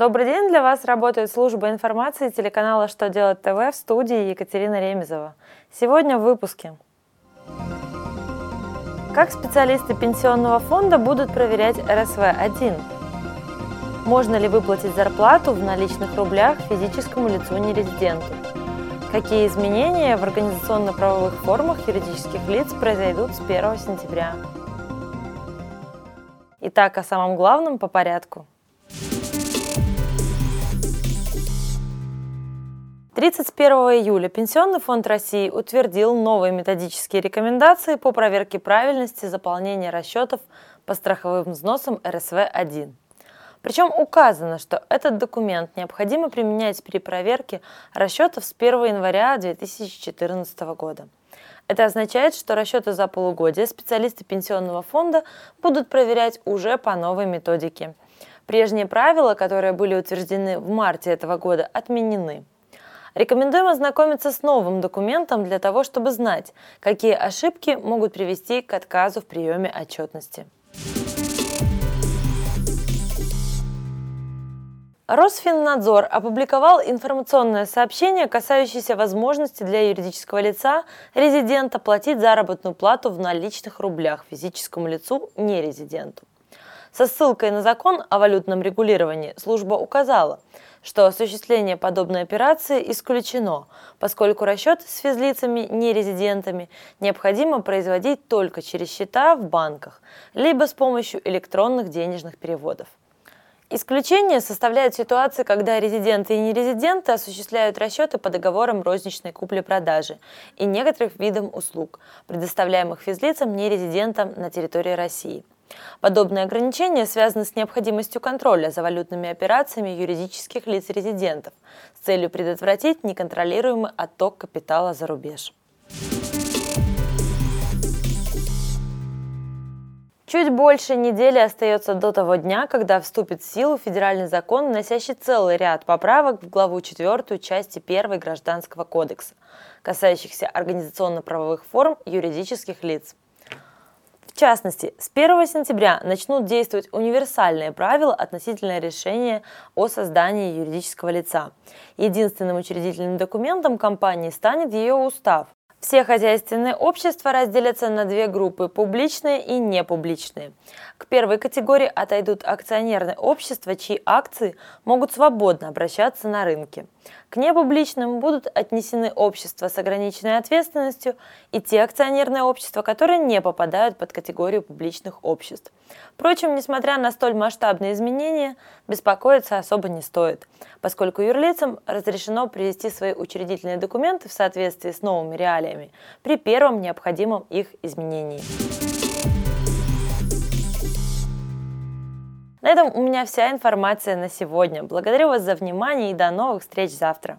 Добрый день, для вас работает служба информации телеканала «Что делать ТВ» в студии Екатерина Ремезова. Сегодня в выпуске. Как специалисты пенсионного фонда будут проверять РСВ-1? Можно ли выплатить зарплату в наличных рублях физическому лицу нерезиденту? Какие изменения в организационно-правовых формах юридических лиц произойдут с 1 сентября? Итак, о самом главном по порядку. 31 июля Пенсионный фонд России утвердил новые методические рекомендации по проверке правильности заполнения расчетов по страховым взносам РСВ-1. Причем указано, что этот документ необходимо применять при проверке расчетов с 1 января 2014 года. Это означает, что расчеты за полугодие специалисты пенсионного фонда будут проверять уже по новой методике. Прежние правила, которые были утверждены в марте этого года, отменены. Рекомендуем ознакомиться с новым документом для того, чтобы знать, какие ошибки могут привести к отказу в приеме отчетности. Росфиннадзор опубликовал информационное сообщение, касающееся возможности для юридического лица резидента платить заработную плату в наличных рублях физическому лицу нерезиденту. Со ссылкой на закон о валютном регулировании служба указала, что осуществление подобной операции исключено, поскольку расчет с физлицами нерезидентами необходимо производить только через счета в банках, либо с помощью электронных денежных переводов. Исключение составляют ситуации, когда резиденты и нерезиденты осуществляют расчеты по договорам розничной купли-продажи и некоторых видам услуг, предоставляемых физлицам нерезидентам на территории России. Подобные ограничения связаны с необходимостью контроля за валютными операциями юридических лиц-резидентов с целью предотвратить неконтролируемый отток капитала за рубеж. Чуть больше недели остается до того дня, когда вступит в силу федеральный закон, вносящий целый ряд поправок в главу 4 части 1 Гражданского кодекса, касающихся организационно-правовых форм юридических лиц. В частности, с 1 сентября начнут действовать универсальные правила относительно решения о создании юридического лица. Единственным учредительным документом компании станет ее устав, все хозяйственные общества разделятся на две группы – публичные и непубличные. К первой категории отойдут акционерные общества, чьи акции могут свободно обращаться на рынке. К непубличным будут отнесены общества с ограниченной ответственностью и те акционерные общества, которые не попадают под категорию публичных обществ. Впрочем, несмотря на столь масштабные изменения, беспокоиться особо не стоит, поскольку юрлицам разрешено привести свои учредительные документы в соответствии с новыми реалиями при первом необходимом их изменении. На этом у меня вся информация на сегодня. Благодарю вас за внимание и до новых встреч завтра.